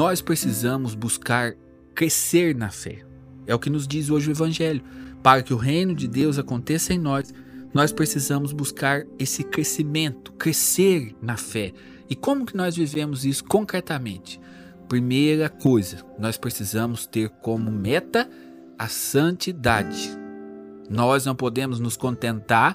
Nós precisamos buscar crescer na fé. É o que nos diz hoje o Evangelho. Para que o reino de Deus aconteça em nós, nós precisamos buscar esse crescimento, crescer na fé. E como que nós vivemos isso concretamente? Primeira coisa, nós precisamos ter como meta a santidade. Nós não podemos nos contentar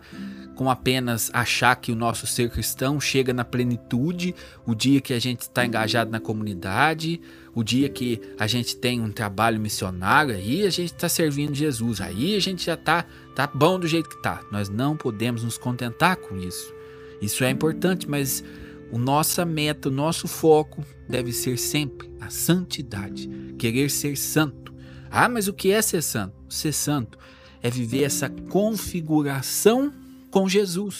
com apenas achar que o nosso ser cristão chega na plenitude o dia que a gente está engajado na comunidade, o dia que a gente tem um trabalho missionário, aí a gente está servindo Jesus, aí a gente já está tá bom do jeito que está. Nós não podemos nos contentar com isso. Isso é importante, mas o nossa meta, o nosso foco deve ser sempre a santidade, querer ser santo. Ah, mas o que é ser santo? Ser santo é viver essa configuração com Jesus.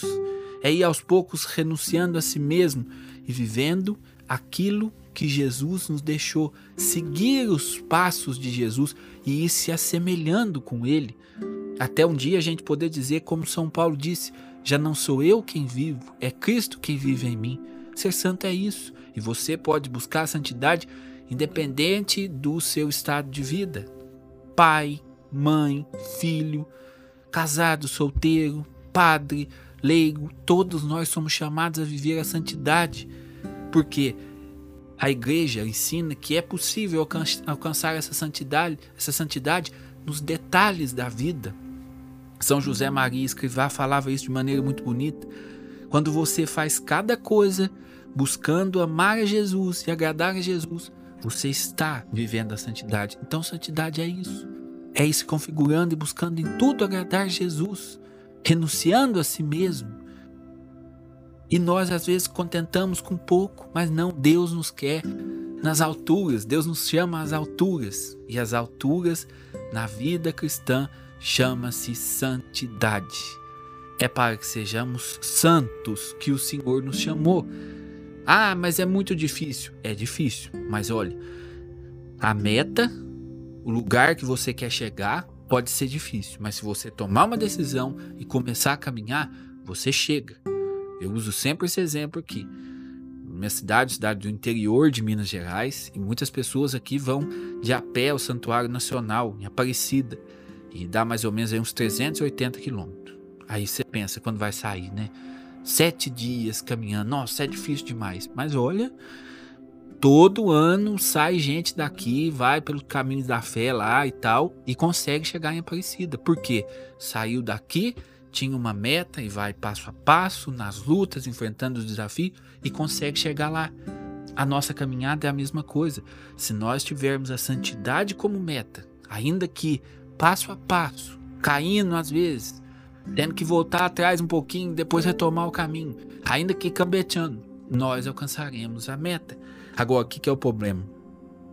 É ir aos poucos renunciando a si mesmo e vivendo aquilo que Jesus nos deixou, seguir os passos de Jesus e ir se assemelhando com ele. Até um dia a gente poder dizer, como São Paulo disse: já não sou eu quem vivo, é Cristo quem vive em mim. Ser santo é isso. E você pode buscar a santidade independente do seu estado de vida. Pai, mãe, filho, casado, solteiro, padre, leigo, todos nós somos chamados a viver a santidade, porque a igreja ensina que é possível alcançar essa santidade, essa santidade nos detalhes da vida. São José Maria Escrivá falava isso de maneira muito bonita. Quando você faz cada coisa buscando amar a Jesus e agradar a Jesus, você está vivendo a santidade. Então, santidade é isso. É ir se configurando e buscando em tudo agradar Jesus renunciando a si mesmo. E nós às vezes contentamos com pouco, mas não, Deus nos quer nas alturas, Deus nos chama às alturas. E as alturas na vida cristã chama-se santidade. É para que sejamos santos que o Senhor nos chamou. Ah, mas é muito difícil. É difícil, mas olha, a meta, o lugar que você quer chegar, Pode ser difícil, mas se você tomar uma decisão e começar a caminhar, você chega. Eu uso sempre esse exemplo aqui. Minha cidade, cidade do interior de Minas Gerais, e muitas pessoas aqui vão de a pé ao Santuário Nacional, em Aparecida, e dá mais ou menos uns 380 quilômetros. Aí você pensa quando vai sair, né? Sete dias caminhando, nossa, é difícil demais. Mas olha, todo ano sai gente daqui, vai pelo caminho da fé lá e tal, e consegue chegar em Aparecida. Por quê? Saiu daqui, tinha uma meta e vai passo a passo nas lutas, enfrentando os desafios e consegue chegar lá. A nossa caminhada é a mesma coisa. Se nós tivermos a santidade como meta, ainda que passo a passo, caindo às vezes, tendo que voltar atrás um pouquinho, depois retomar o caminho, ainda que cambeteando, nós alcançaremos a meta. Agora, o que, que é o problema?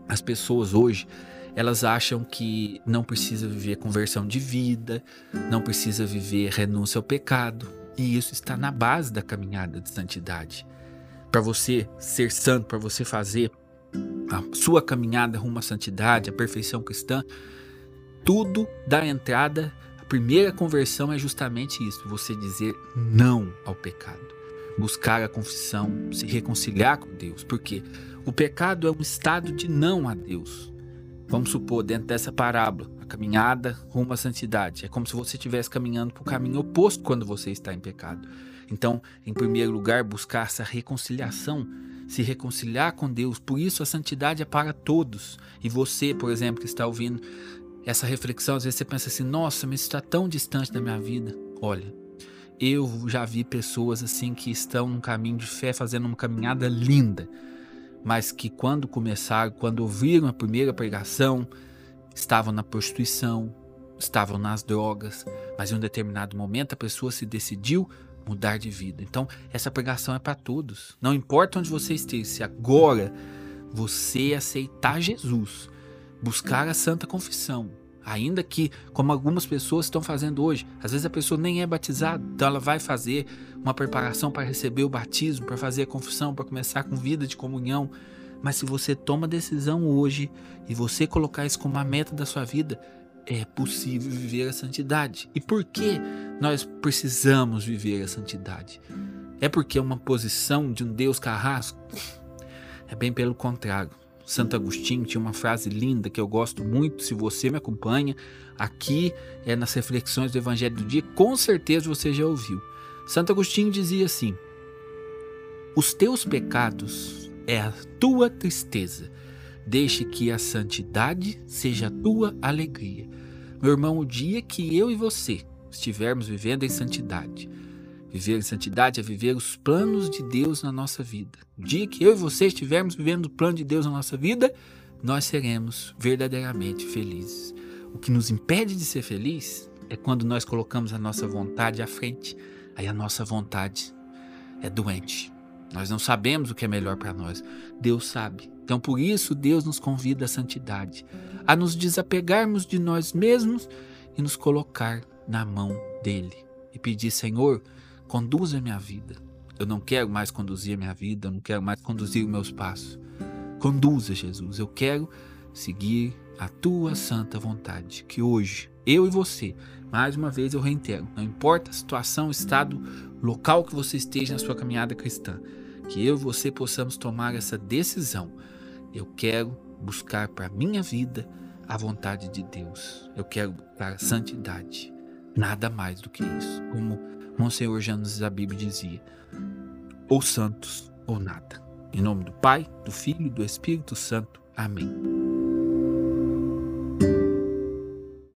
As pessoas hoje elas acham que não precisa viver conversão de vida, não precisa viver renúncia ao pecado, e isso está na base da caminhada de santidade. Para você ser santo, para você fazer a sua caminhada rumo à santidade, à perfeição cristã, tudo da entrada, a primeira conversão é justamente isso, você dizer não ao pecado, buscar a confissão, se reconciliar com Deus. Por quê? O pecado é um estado de não a Deus. Vamos supor, dentro dessa parábola, a caminhada rumo à santidade. É como se você estivesse caminhando para o caminho oposto quando você está em pecado. Então, em primeiro lugar, buscar essa reconciliação, se reconciliar com Deus. Por isso, a santidade é para todos. E você, por exemplo, que está ouvindo essa reflexão, às vezes você pensa assim: nossa, mas isso está tão distante da minha vida. Olha, eu já vi pessoas assim que estão num caminho de fé, fazendo uma caminhada linda mas que quando começaram, quando ouviram a primeira pregação, estavam na prostituição, estavam nas drogas, mas em um determinado momento a pessoa se decidiu mudar de vida. Então, essa pregação é para todos. Não importa onde você esteja, se agora você aceitar Jesus, buscar a santa confissão, Ainda que, como algumas pessoas estão fazendo hoje, às vezes a pessoa nem é batizada, então ela vai fazer uma preparação para receber o batismo, para fazer a confissão, para começar com vida de comunhão. Mas se você toma a decisão hoje e você colocar isso como a meta da sua vida, é possível viver a santidade. E por que nós precisamos viver a santidade? É porque é uma posição de um Deus carrasco? É bem pelo contrário. Santo Agostinho tinha uma frase linda que eu gosto muito. Se você me acompanha aqui é nas reflexões do Evangelho do Dia, com certeza você já ouviu. Santo Agostinho dizia assim: Os teus pecados é a tua tristeza. Deixe que a santidade seja a tua alegria. Meu irmão, o dia que eu e você estivermos vivendo em santidade, Viver em santidade é viver os planos de Deus na nossa vida. O dia que eu e você estivermos vivendo o plano de Deus na nossa vida, nós seremos verdadeiramente felizes. O que nos impede de ser feliz é quando nós colocamos a nossa vontade à frente. Aí a nossa vontade é doente. Nós não sabemos o que é melhor para nós. Deus sabe. Então, por isso, Deus nos convida à santidade, a nos desapegarmos de nós mesmos e nos colocar na mão dele e pedir: Senhor, Conduza a minha vida. Eu não quero mais conduzir a minha vida, eu não quero mais conduzir os meus passos. Conduza, Jesus. Eu quero seguir a tua santa vontade. Que hoje, eu e você, mais uma vez eu reitero, não importa a situação, estado, local que você esteja na sua caminhada cristã, que eu e você possamos tomar essa decisão. Eu quero buscar para minha vida a vontade de Deus. Eu quero a santidade. Nada mais do que isso. Como Monsenhor Janos da Bíblia dizia: ou santos ou nada. Em nome do Pai, do Filho e do Espírito Santo. Amém.